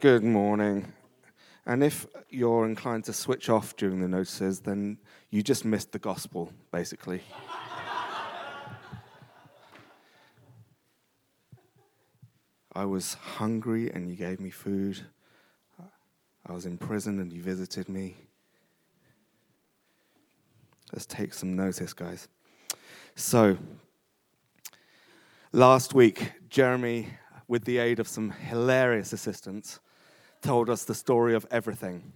Good morning. And if you're inclined to switch off during the notices, then you just missed the gospel, basically. I was hungry and you gave me food. I was in prison and you visited me. Let's take some notice, guys. So, last week, Jeremy, with the aid of some hilarious assistants, told us the story of everything.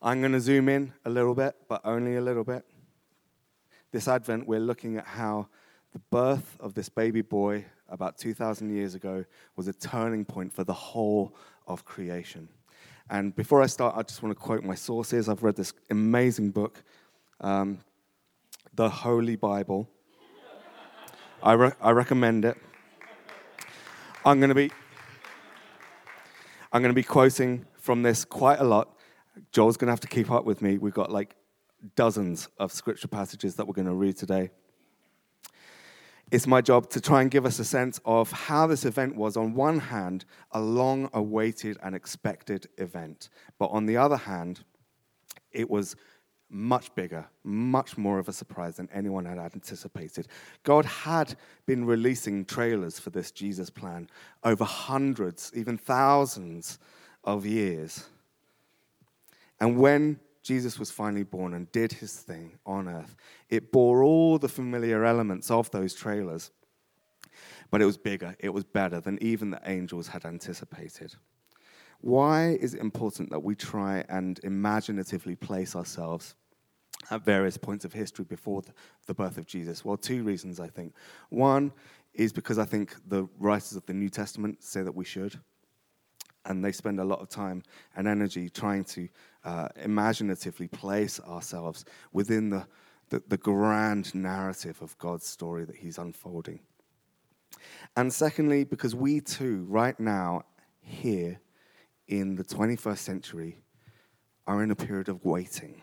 I'm going to zoom in a little bit, but only a little bit. This Advent, we're looking at how the birth of this baby boy about 2,000 years ago was a turning point for the whole of creation. And before I start, I just want to quote my sources. I've read this amazing book, um, The Holy Bible. I, re- I recommend it. I'm going to be I'm going to be quoting from this quite a lot. Joel's going to have to keep up with me. We've got like dozens of scripture passages that we're going to read today. It's my job to try and give us a sense of how this event was, on one hand, a long awaited and expected event, but on the other hand, it was much bigger, much more of a surprise than anyone had anticipated. God had been releasing trailers for this Jesus plan over hundreds, even thousands of years. And when Jesus was finally born and did his thing on earth, it bore all the familiar elements of those trailers. But it was bigger, it was better than even the angels had anticipated. Why is it important that we try and imaginatively place ourselves at various points of history before the birth of Jesus? Well, two reasons, I think. One is because I think the writers of the New Testament say that we should, and they spend a lot of time and energy trying to uh, imaginatively place ourselves within the, the, the grand narrative of God's story that He's unfolding. And secondly, because we too, right now, here, in the 21st century are in a period of waiting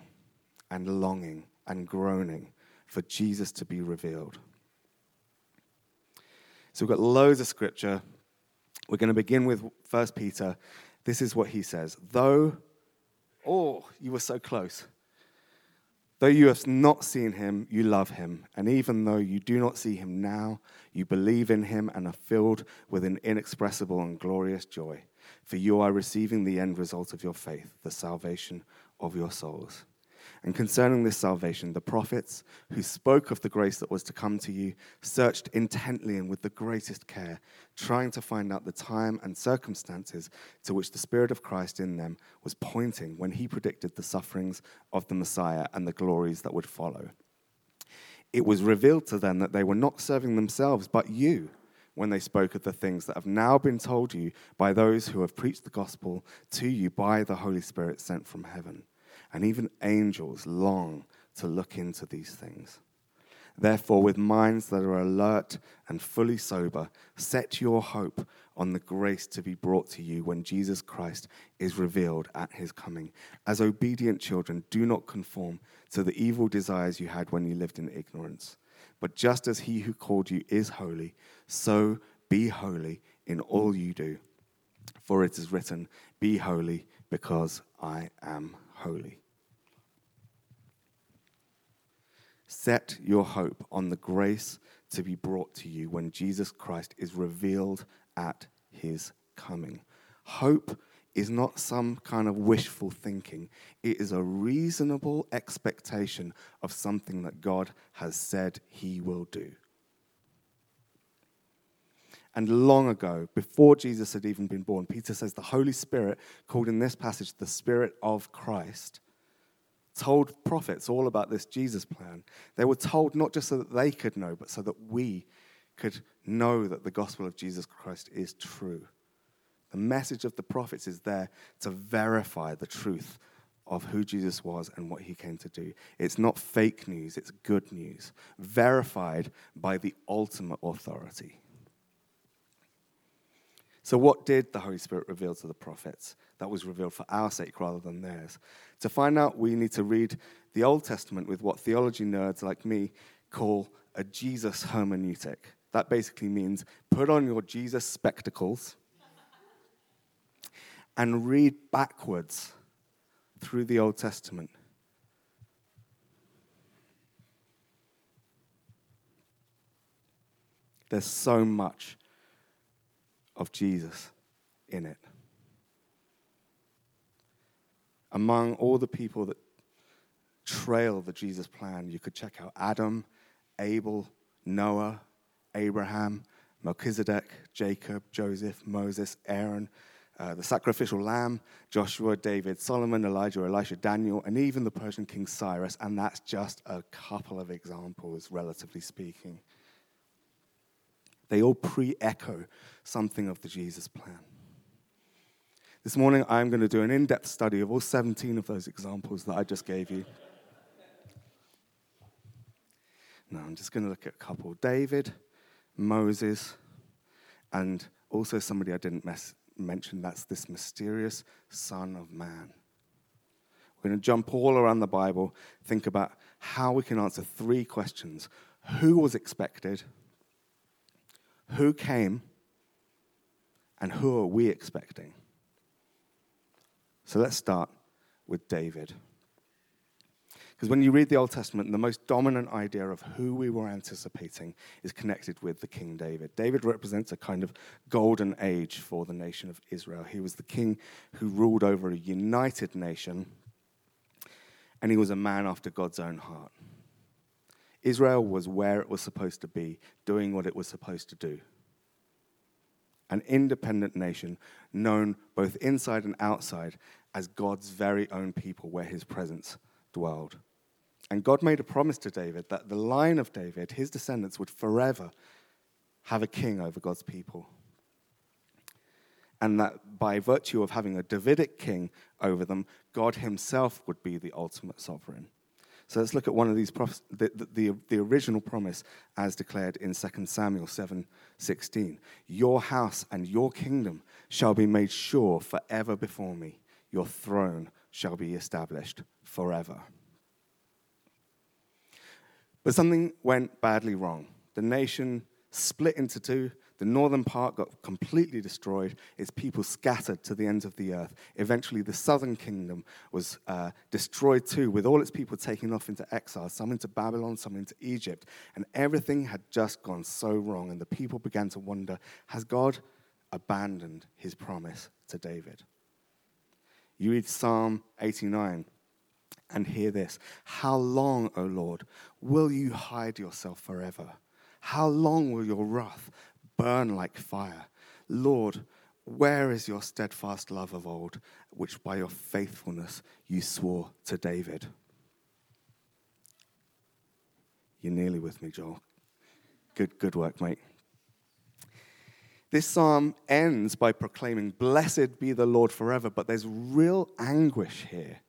and longing and groaning for Jesus to be revealed. So we've got loads of scripture. We're going to begin with 1 Peter. This is what he says. Though, oh, you were so close. Though you have not seen him, you love him. And even though you do not see him now, you believe in him and are filled with an inexpressible and glorious joy for you are receiving the end result of your faith, the salvation of your souls. And concerning this salvation, the prophets who spoke of the grace that was to come to you searched intently and with the greatest care, trying to find out the time and circumstances to which the Spirit of Christ in them was pointing when he predicted the sufferings of the Messiah and the glories that would follow. It was revealed to them that they were not serving themselves, but you when they spoke of the things that have now been told you by those who have preached the gospel to you by the Holy Spirit sent from heaven. And even angels long to look into these things. Therefore, with minds that are alert and fully sober, set your hope on the grace to be brought to you when Jesus Christ is revealed at his coming. As obedient children, do not conform to the evil desires you had when you lived in ignorance. But just as he who called you is holy, so be holy in all you do. For it is written, Be holy, because I am holy. Set your hope on the grace to be brought to you when Jesus Christ is revealed at his coming. Hope is not some kind of wishful thinking. It is a reasonable expectation of something that God has said he will do. And long ago, before Jesus had even been born, Peter says the Holy Spirit, called in this passage the Spirit of Christ, told prophets all about this Jesus plan. They were told not just so that they could know, but so that we could know that the gospel of Jesus Christ is true. The message of the prophets is there to verify the truth of who Jesus was and what he came to do. It's not fake news, it's good news, verified by the ultimate authority. So, what did the Holy Spirit reveal to the prophets that was revealed for our sake rather than theirs? To find out, we need to read the Old Testament with what theology nerds like me call a Jesus hermeneutic. That basically means put on your Jesus spectacles and read backwards through the Old Testament, there's so much of Jesus in it. Among all the people that trail the Jesus plan, you could check out Adam, Abel, Noah, Abraham, Melchizedek, Jacob, Joseph, Moses, Aaron, uh, the sacrificial lamb, Joshua, David, Solomon, Elijah, Elisha, Daniel, and even the Persian king Cyrus. And that's just a couple of examples, relatively speaking. They all pre echo something of the Jesus plan. This morning, I'm going to do an in depth study of all 17 of those examples that I just gave you. Now, I'm just going to look at a couple David, Moses, and also somebody I didn't mess, mention that's this mysterious Son of Man. We're going to jump all around the Bible, think about how we can answer three questions Who was expected? Who came? And who are we expecting? So let's start with David. Because when you read the Old Testament, the most dominant idea of who we were anticipating is connected with the King David. David represents a kind of golden age for the nation of Israel. He was the king who ruled over a united nation, and he was a man after God's own heart. Israel was where it was supposed to be, doing what it was supposed to do. An independent nation known both inside and outside as God's very own people, where his presence dwelled. And God made a promise to David that the line of David, his descendants, would forever have a king over God's people. And that by virtue of having a Davidic king over them, God himself would be the ultimate sovereign. So let's look at one of these, the, the, the, original promise as declared in 2 Samuel 7 16. Your house and your kingdom shall be made sure forever before me, your throne shall be established forever. But something went badly wrong. The nation split into two. The northern part got completely destroyed, its people scattered to the ends of the earth. Eventually, the southern kingdom was uh, destroyed too, with all its people taken off into exile, some into Babylon, some into Egypt. And everything had just gone so wrong, and the people began to wonder has God abandoned his promise to David? You read Psalm 89 and hear this How long, O Lord, will you hide yourself forever? How long will your wrath burn like fire? Lord, where is your steadfast love of old, which by your faithfulness you swore to David? You're nearly with me, Joel. Good, good work, mate. This psalm ends by proclaiming, Blessed be the Lord forever, but there's real anguish here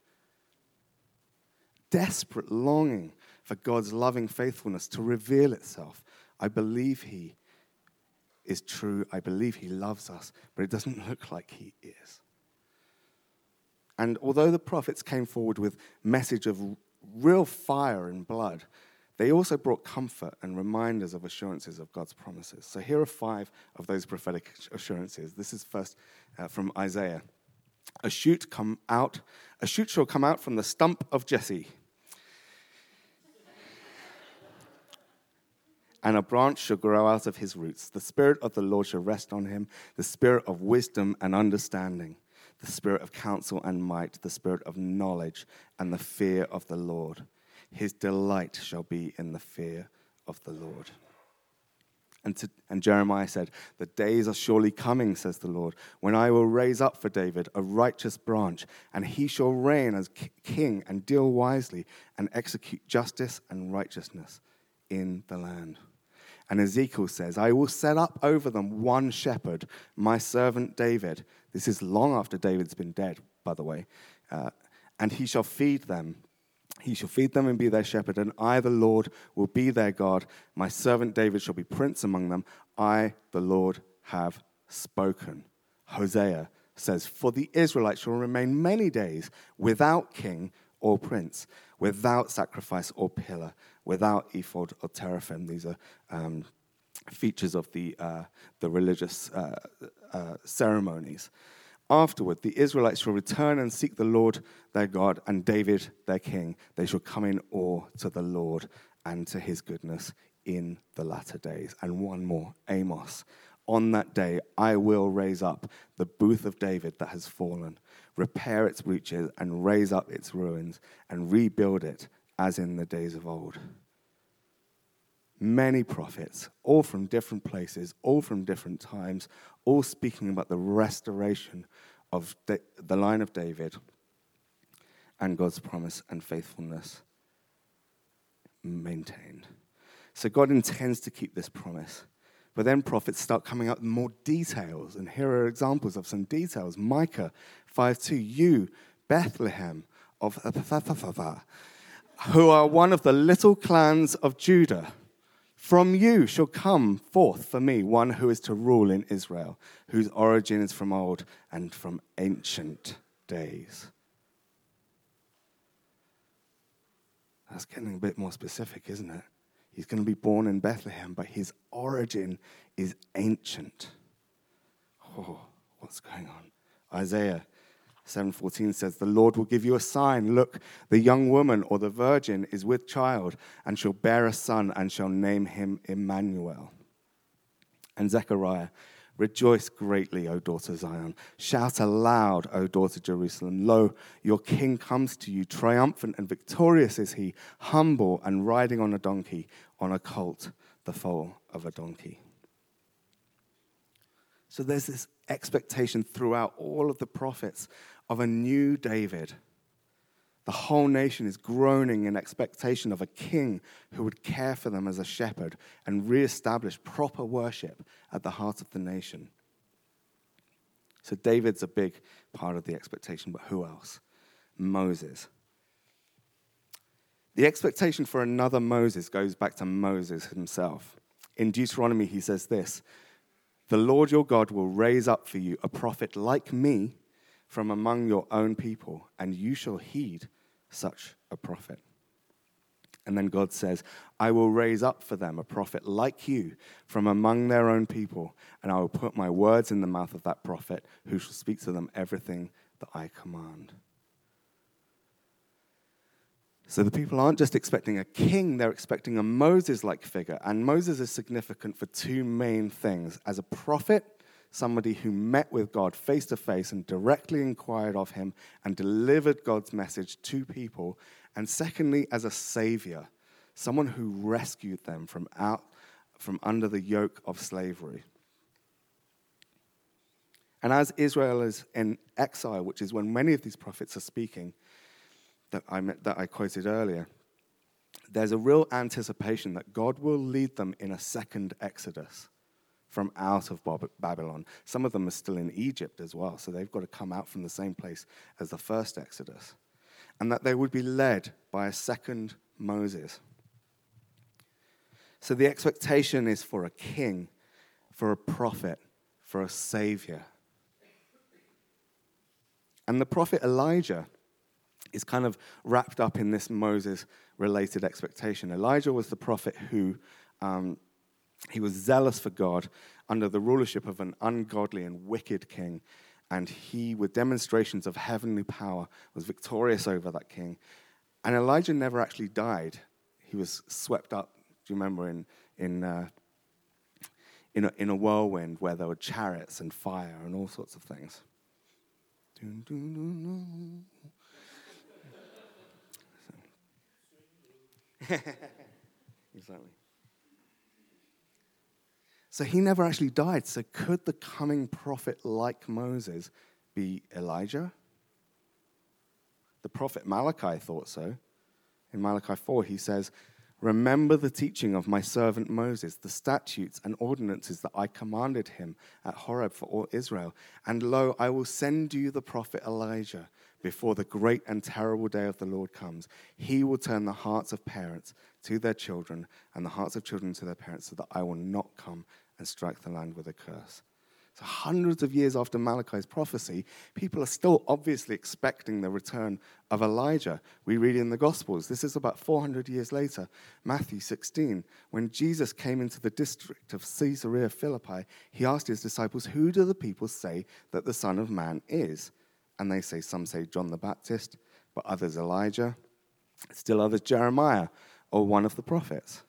desperate longing for God's loving faithfulness to reveal itself. I believe He is true. I believe He loves us, but it doesn't look like He is. And although the prophets came forward with message of real fire and blood, they also brought comfort and reminders of assurances of God's promises. So here are five of those prophetic assurances. This is first uh, from Isaiah. A shoot come out, a shoot shall come out from the stump of Jesse. and a branch shall grow out of his roots. The Spirit of the Lord shall rest on him, the Spirit of wisdom and understanding, the Spirit of counsel and might, the Spirit of knowledge and the fear of the Lord. His delight shall be in the fear of the Lord. And, to, and, Jeremiah said, The days are surely coming, says the Lord, when I will raise up for David a righteous branch, and he shall reign as king and deal wisely and execute justice and righteousness in the land. And Ezekiel says, I will set up over them one shepherd, my servant David. This is long after David's been dead, by the way. Uh, and he shall feed them. He shall feed them and be their shepherd, and I, the Lord, will be their God. My servant David shall be prince among them. I, the Lord, have spoken. Hosea says, For the Israelites shall remain many days without king or prince, without sacrifice or pillar, without ephod or teraphim. These are um, features of the, uh, the religious uh, uh, ceremonies. Afterward, the Israelites shall return and seek the Lord their God and David their king. They shall come in awe to the Lord and to his goodness in the latter days. And one more, Amos. On that day, I will raise up the booth of David that has fallen, repair its breaches, and raise up its ruins, and rebuild it as in the days of old. Many prophets, all from different places, all from different times, all speaking about the restoration of the line of David and God's promise and faithfulness maintained. So God intends to keep this promise. But then prophets start coming up with more details. And here are examples of some details. Micah 5 2, you, Bethlehem of who are one of the little clans of Judah. From you shall come forth for me one who is to rule in Israel, whose origin is from old and from ancient days. That's getting a bit more specific, isn't it? He's going to be born in Bethlehem, but his origin is ancient. Oh, what's going on? Isaiah 7:14 says, "The Lord will give you a sign. Look, the young woman or the virgin is with child and shall bear a son and shall name him Emmanuel." And Zechariah Rejoice greatly, O daughter Zion. Shout aloud, O daughter Jerusalem. Lo, your king comes to you. Triumphant and victorious is he, humble and riding on a donkey, on a colt, the foal of a donkey. So there's this expectation throughout all of the prophets of a new David the whole nation is groaning in expectation of a king who would care for them as a shepherd and reestablish proper worship at the heart of the nation. So, David's a big part of the expectation, but who else? Moses. The expectation for another Moses goes back to Moses himself. In Deuteronomy, he says this The Lord your God will raise up for you a prophet like me from among your own people, and you shall heed such a prophet. And then God says, I will raise up for them a prophet like you from among their own people, and I will put my words in the mouth of that prophet who shall speak to them everything that I command. So the people aren't just expecting a king, they're expecting a Moses like figure. And Moses is significant for two main things as a prophet somebody who met with God face to face and directly inquired of him and delivered God's message to people. And secondly, as a savior, someone who rescued them from out from under the yoke of slavery. And as Israel is in exile, which is when many of these prophets are speaking, that I, that I quoted earlier, there's a real anticipation that God will lead them in a second exodus from out of Babylon. Some of them are still in Egypt as well, so they've got to come out from the same place as the first Exodus. And that they would be led by a second Moses. So the expectation is for a king, for a prophet, for a savior. And the prophet Elijah is kind of wrapped up in this Moses related expectation. Elijah was the prophet who um, he was zealous for God under the rulership of an ungodly and wicked king. And he, with demonstrations of heavenly power, was victorious over that king. And Elijah never actually died. He was swept up, do you remember, in, in, uh, in, a, in a whirlwind where there were chariots and fire and all sorts of things. exactly. So he never actually died. So could the coming prophet like Moses be Elijah? The prophet Malachi thought so. In Malachi 4, he says, Remember the teaching of my servant Moses, the statutes and ordinances that I commanded him at Horeb for all Israel. And lo, I will send you the prophet Elijah before the great and terrible day of the Lord comes. He will turn the hearts of parents to their children and the hearts of children to their parents, so that I will not come and strike the land with a curse. So, hundreds of years after Malachi's prophecy, people are still obviously expecting the return of Elijah. We read in the Gospels, this is about 400 years later, Matthew 16, when Jesus came into the district of Caesarea Philippi, he asked his disciples, Who do the people say that the Son of Man is? And they say, Some say John the Baptist, but others Elijah, still others Jeremiah, or one of the prophets.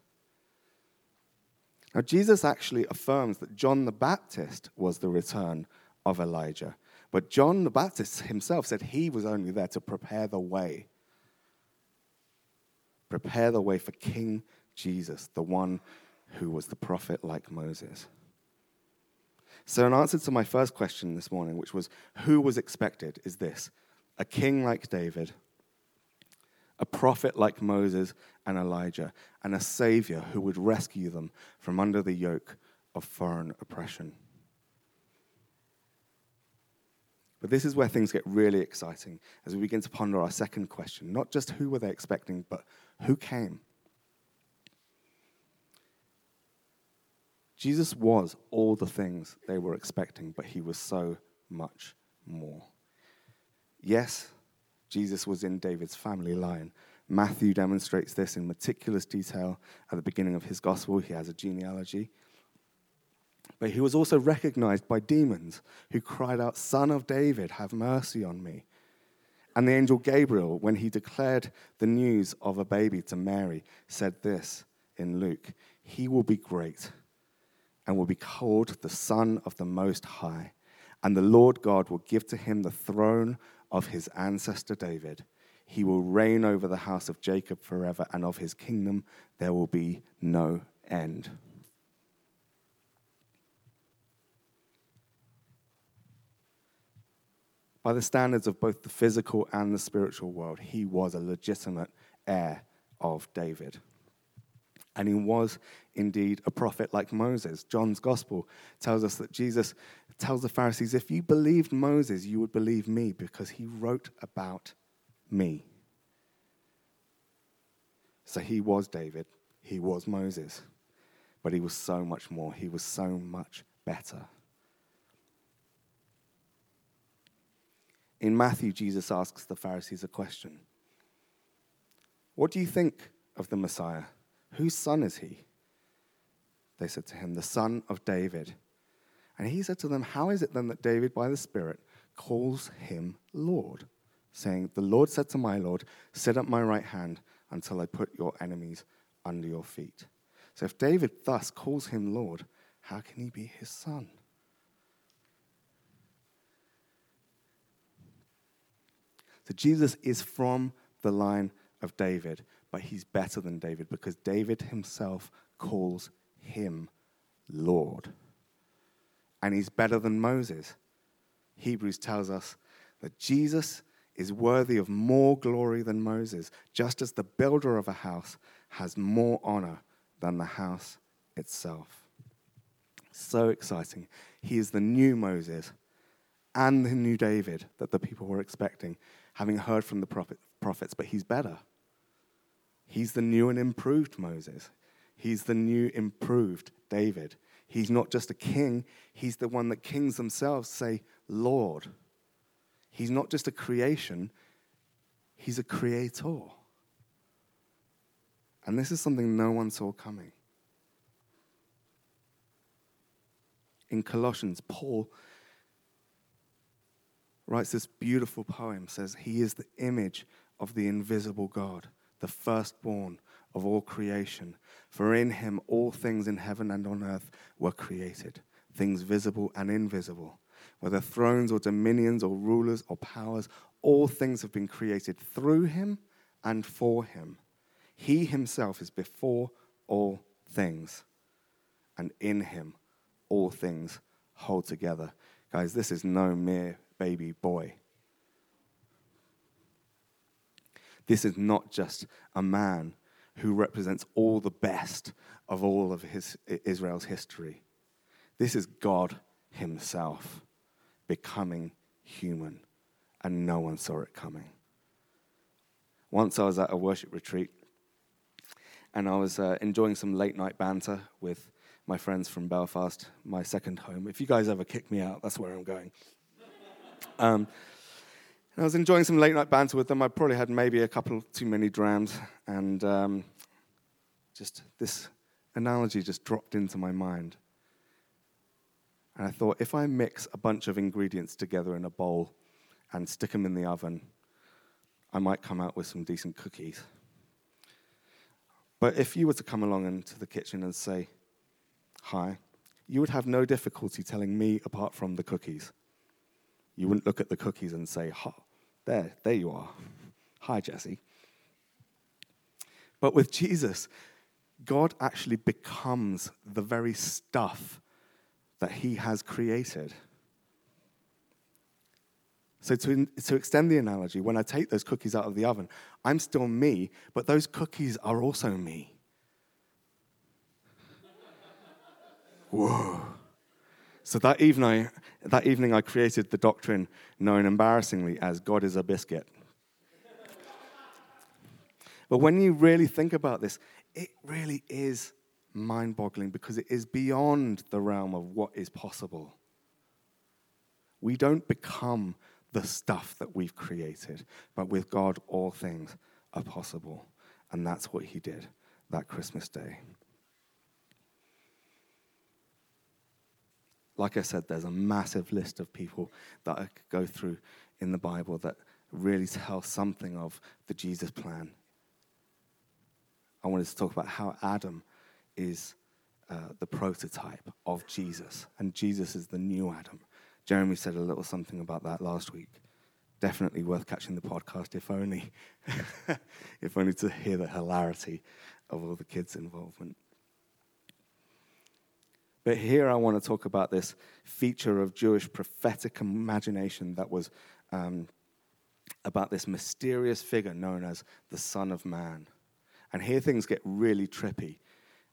Now, Jesus actually affirms that John the Baptist was the return of Elijah. But John the Baptist himself said he was only there to prepare the way. Prepare the way for King Jesus, the one who was the prophet like Moses. So, in answer to my first question this morning, which was who was expected, is this a king like David a prophet like Moses and Elijah, and a savior who would rescue them from under the yoke of foreign oppression. But this is where things get really exciting as we begin to ponder our second question not just who were they expecting, but who came? Jesus was all the things they were expecting, but he was so much more. Yes, Jesus was in David's family line. Matthew demonstrates this in meticulous detail at the beginning of his gospel. He has a genealogy. But he was also recognized by demons who cried out, Son of David, have mercy on me. And the angel Gabriel, when he declared the news of a baby to Mary, said this in Luke He will be great and will be called the Son of the Most High. And the Lord God will give to him the throne of his ancestor David. He will reign over the house of Jacob forever, and of his kingdom there will be no end. By the standards of both the physical and the spiritual world, he was a legitimate heir of David. And he was indeed a prophet like Moses. John's gospel tells us that Jesus tells the Pharisees, If you believed Moses, you would believe me because he wrote about me. So he was David, he was Moses, but he was so much more. He was so much better. In Matthew, Jesus asks the Pharisees a question What do you think of the Messiah? Whose son is he? They said to him, The son of David. And he said to them, How is it then that David, by the Spirit, calls him Lord? Saying, The Lord said to my Lord, Sit at my right hand until I put your enemies under your feet. So if David thus calls him Lord, how can he be his son? So Jesus is from the line of David but he's better than David because David himself calls him Lord. And he's better than Moses. Hebrews tells us that Jesus is worthy of more glory than Moses, just as the builder of a house has more honor than the house itself. So exciting. He is the new Moses and the new David that the people were expecting, having heard from the prophet, prophets, but he's better. He's the new and improved Moses. He's the new, improved David. He's not just a king, he's the one that kings themselves say, Lord. He's not just a creation, he's a creator. And this is something no one saw coming. In Colossians, Paul writes this beautiful poem says he is the image of the invisible God the firstborn of all creation. For in him all things in heaven and on earth were created, things visible and invisible. Whether thrones or dominions or rulers or powers, all things have been created through him and for him. He himself is before all things, and in him all things hold together. Guys, this is no mere baby boy. This is not just a man who represents all the best of all of his, Israel's history. This is God Himself becoming human, and no one saw it coming. Once I was at a worship retreat, and I was uh, enjoying some late night banter with my friends from Belfast, my second home. If you guys ever kick me out, that's where I'm going. Um, I was enjoying some late night banter with them. I probably had maybe a couple too many drams, and um, just this analogy just dropped into my mind. And I thought, if I mix a bunch of ingredients together in a bowl and stick them in the oven, I might come out with some decent cookies. But if you were to come along into the kitchen and say, Hi, you would have no difficulty telling me apart from the cookies. You wouldn't look at the cookies and say, Ha, there, there you are. Hi, Jesse. But with Jesus, God actually becomes the very stuff that he has created. So, to, to extend the analogy, when I take those cookies out of the oven, I'm still me, but those cookies are also me. Whoa. So that evening, I, that evening, I created the doctrine known embarrassingly as God is a biscuit. but when you really think about this, it really is mind boggling because it is beyond the realm of what is possible. We don't become the stuff that we've created, but with God, all things are possible. And that's what He did that Christmas day. Like I said, there's a massive list of people that I could go through in the Bible that really tell something of the Jesus plan. I wanted to talk about how Adam is uh, the prototype of Jesus, and Jesus is the new Adam. Jeremy said a little something about that last week. Definitely worth catching the podcast, if only, if only to hear the hilarity of all the kids' involvement. But here I want to talk about this feature of Jewish prophetic imagination that was um, about this mysterious figure known as the Son of Man. And here things get really trippy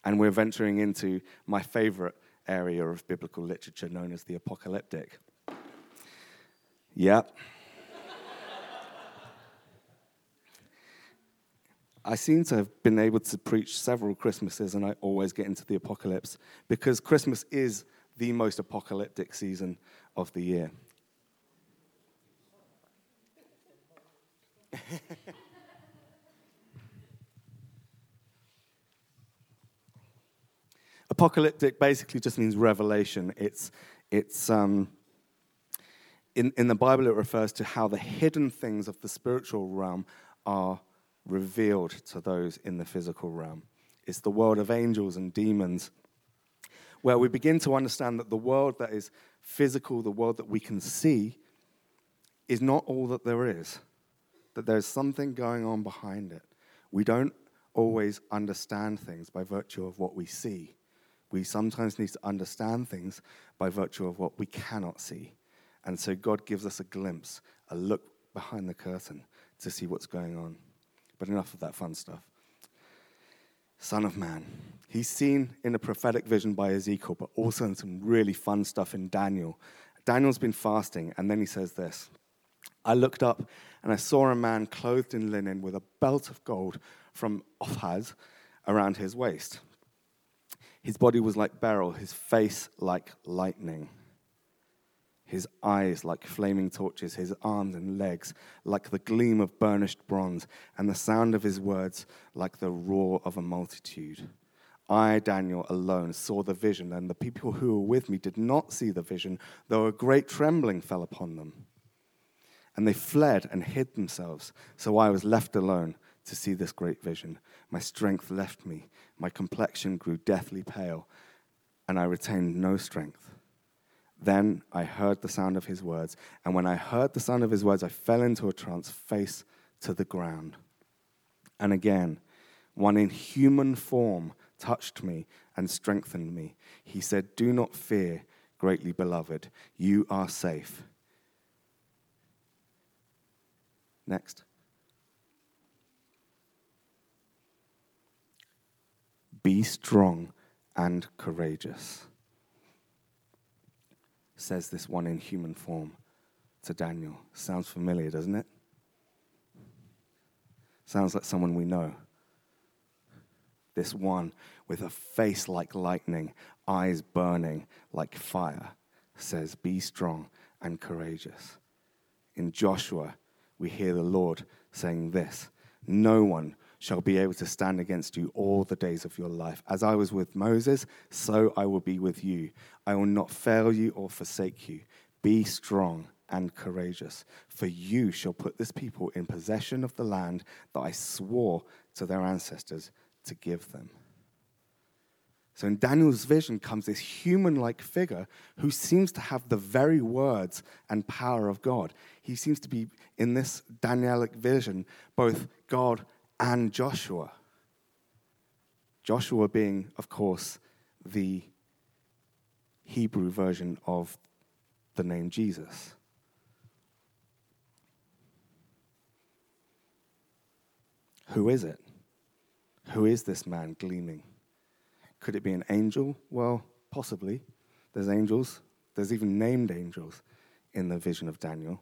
and we're venturing into my favorite area of biblical literature known as the apocalyptic. Yep. I seem to have been able to preach several Christmases, and I always get into the apocalypse because Christmas is the most apocalyptic season of the year. apocalyptic basically just means revelation. It's, it's um, in, in the Bible, it refers to how the hidden things of the spiritual realm are revealed to those in the physical realm. It's the world of angels and demons, where we begin to understand that the world that is physical, the world that we can see, is not all that there is, that there's something going on behind it. We don't always understand things by virtue of what we see. We sometimes need to understand things by virtue of what we cannot see. And so God gives us a glimpse, a look behind the curtain to see what's going on. But enough of that fun stuff. Son of Man. He's seen in a prophetic vision by Ezekiel, but also in some really fun stuff in Daniel. Daniel's been fasting, and then he says this I looked up and I saw a man clothed in linen with a belt of gold from Uphaz around his waist. His body was like beryl, his face like lightning, his eyes like flaming torches, his arms and legs like the gleam of burnished bronze, and the sound of his words like the roar of a multitude. I, Daniel, alone saw the vision, and the people who were with me did not see the vision, though a great trembling fell upon them. And they fled and hid themselves, so I was left alone to see this great vision. My strength left me, my complexion grew deathly pale, and I retained no strength. Then I heard the sound of his words, and when I heard the sound of his words, I fell into a trance, face to the ground. And again, one in human form touched me and strengthened me. He said, Do not fear, greatly beloved, you are safe. Next. Be strong and courageous, says this one in human form to Daniel. Sounds familiar, doesn't it? Sounds like someone we know. This one with a face like lightning, eyes burning like fire, says, Be strong and courageous. In Joshua, we hear the Lord saying this No one shall be able to stand against you all the days of your life. As I was with Moses, so I will be with you. I will not fail you or forsake you. Be strong and courageous, for you shall put this people in possession of the land that I swore to their ancestors to give them. So in Daniel's vision comes this human like figure who seems to have the very words and power of God. He seems to be, in this Danielic vision, both God and Joshua. Joshua being, of course, the Hebrew version of the name Jesus. Who is it? Who is this man gleaming? Could it be an angel? Well, possibly. There's angels. There's even named angels in the vision of Daniel.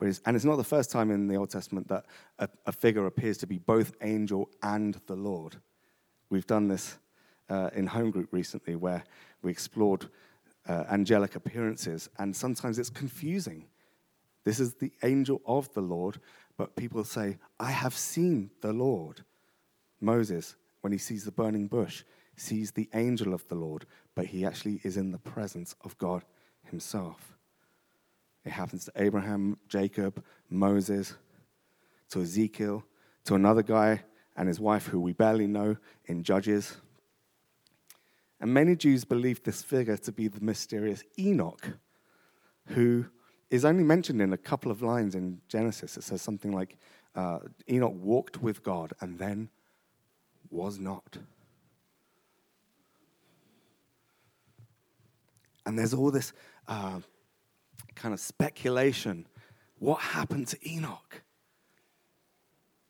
And it's not the first time in the Old Testament that a, a, figure appears to be both angel and the Lord. We've done this uh, in home group recently where we explored uh, angelic appearances, and sometimes it's confusing. This is the angel of the Lord, but people say, I have seen the Lord. Moses, when he sees the burning bush, sees the angel of the Lord, but he actually is in the presence of God himself. It happens to Abraham, Jacob, Moses, to Ezekiel, to another guy and his wife who we barely know in Judges. And many Jews believe this figure to be the mysterious Enoch, who is only mentioned in a couple of lines in Genesis. It says something like uh, Enoch walked with God and then was not. And there's all this uh, kind of speculation what happened to Enoch?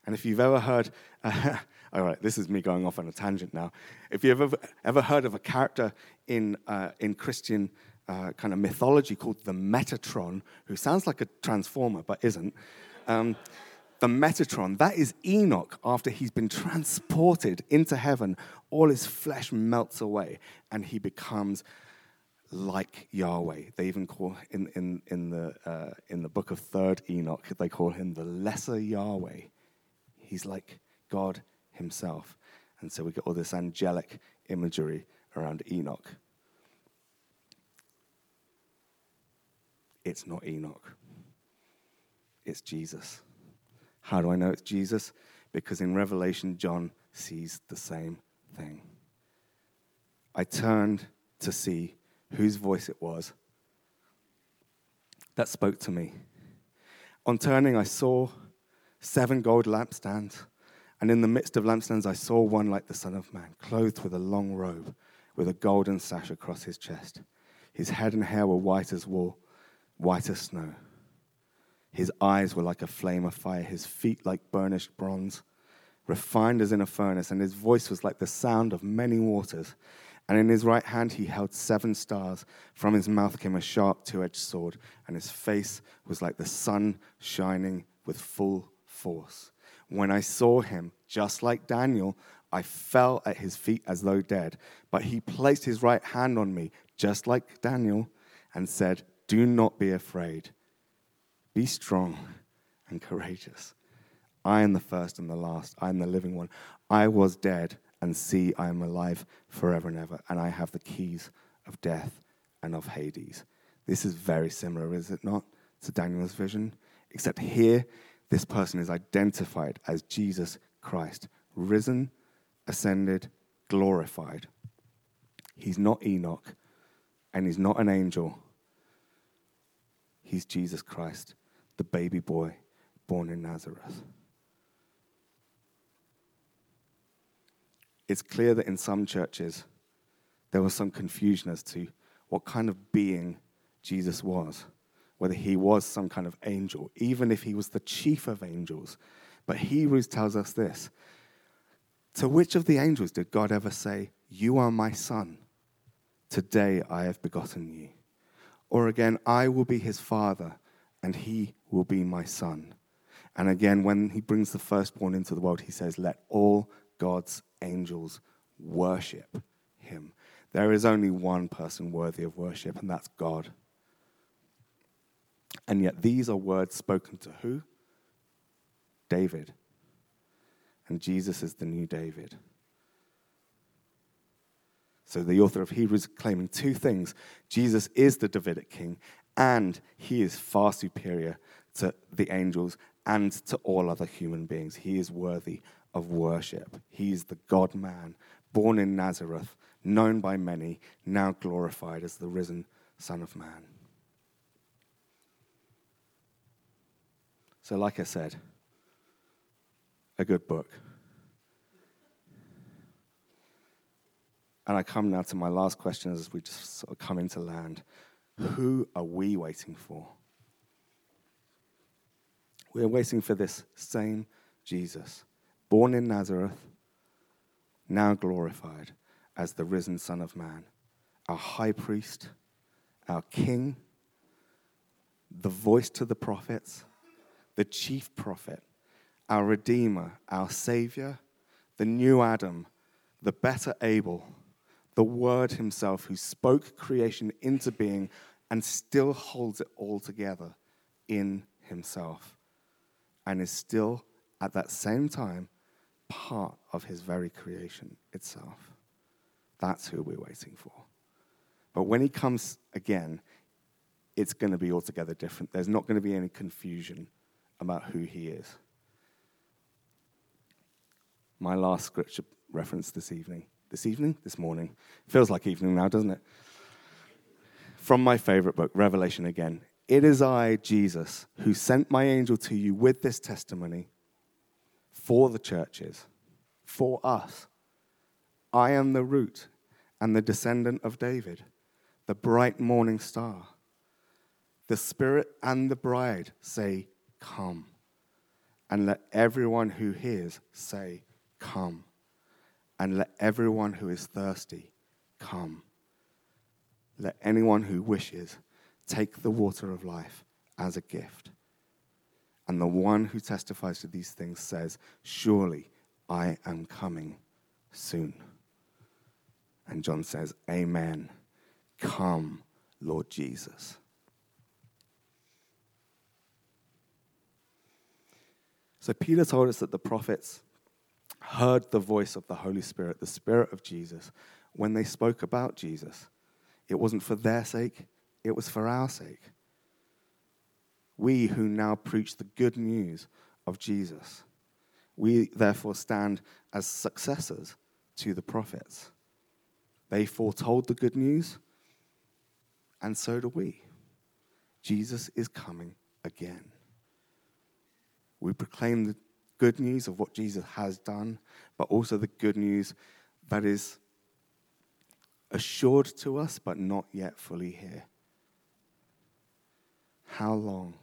And if you've ever heard, uh, all right, this is me going off on a tangent now. If you've ever, ever heard of a character in, uh, in Christian uh, kind of mythology called the Metatron, who sounds like a transformer but isn't. Um, the Metatron, that is Enoch after he's been transported into heaven. All his flesh melts away and he becomes like Yahweh. They even call in, in, in, the, uh, in the book of Third Enoch, they call him the lesser Yahweh. He's like God himself. And so we get all this angelic imagery around Enoch. it's not Enoch. It's Jesus. How do I know it's Jesus? Because in Revelation, John sees the same thing. I turned to see whose voice it was that spoke to me. On turning, I saw seven gold lampstands, and in the midst of lampstands, I saw one like the Son of Man, clothed with a long robe, with a golden sash across his chest. His head and hair were white as wool white as snow. His eyes were like a flame of fire, his feet like burnished bronze, refined as in a furnace, and his voice was like the sound of many waters. And in his right hand he held seven stars. From his mouth came a sharp two edged sword, and his face was like the sun shining with full force. When I saw him, just like Daniel, I fell at his feet as though dead. But he placed his right hand on me, just like Daniel, and said, do not be afraid. Be strong and courageous. I am the first and the last. I am the living one. I was dead, and see, I am alive forever and ever, and I have the keys of death and of Hades. This is very similar, is it not, to Daniel's vision? Except here, this person is identified as Jesus Christ, risen, ascended, glorified. He's not Enoch, and he's not an angel He's Jesus Christ, the baby boy born in Nazareth. It's clear that in some churches there was some confusion as to what kind of being Jesus was, whether he was some kind of angel, even if he was the chief of angels. But Hebrews tells us this To which of the angels did God ever say, You are my son? Today I have begotten you? Or again, I will be his father, and he will be my son. And again, when he brings the firstborn into the world, he says, Let all God's angels worship him. There is only one person worthy of worship, and that's God. And yet, these are words spoken to who? David. And Jesus is the new David. So, the author of Hebrews is claiming two things Jesus is the Davidic king, and he is far superior to the angels and to all other human beings. He is worthy of worship. He is the God man, born in Nazareth, known by many, now glorified as the risen Son of Man. So, like I said, a good book. And I come now to my last question as we just sort of come into land. Who are we waiting for? We're waiting for this same Jesus, born in Nazareth, now glorified as the risen Son of Man, our high priest, our king, the voice to the prophets, the chief prophet, our redeemer, our savior, the new Adam, the better Abel, the word himself who spoke creation into being and still holds it all together in himself and is still at that same time part of his very creation itself. That's who we're waiting for. But when he comes again, it's going to be altogether different. There's not going to be any confusion about who he is. My last scripture reference this evening. This evening? This morning. Feels like evening now, doesn't it? From my favorite book, Revelation again. It is I, Jesus, who sent my angel to you with this testimony for the churches, for us. I am the root and the descendant of David, the bright morning star. The Spirit and the bride say, Come. And let everyone who hears say, Come. And let everyone who is thirsty come. Let anyone who wishes Take the water of life as a gift. And the one who testifies to these things says, Surely I am coming soon. And John says, Amen. Come, Lord Jesus. So Peter told us that the prophets heard the voice of the Holy Spirit, the Spirit of Jesus, when they spoke about Jesus. It wasn't for their sake, it was for our sake. We who now preach the good news of Jesus, we therefore stand as successors to the prophets. They foretold the good news, and so do we. Jesus is coming again. We proclaim the good news of what Jesus has done, but also the good news that is assured to us, but not yet fully here. How long,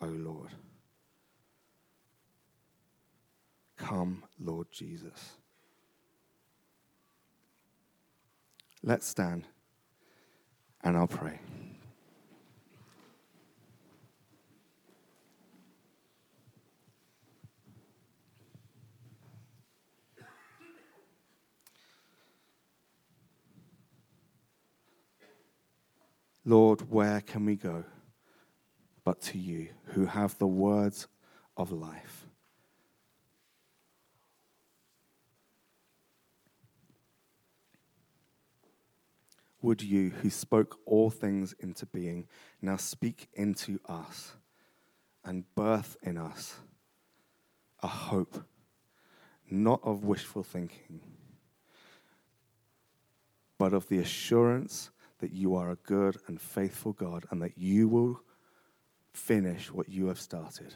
O Lord? Come, Lord Jesus. Let's stand and I'll pray. Lord, where can we go? But to you who have the words of life. Would you, who spoke all things into being, now speak into us and birth in us a hope, not of wishful thinking, but of the assurance that you are a good and faithful God and that you will finish what you have started.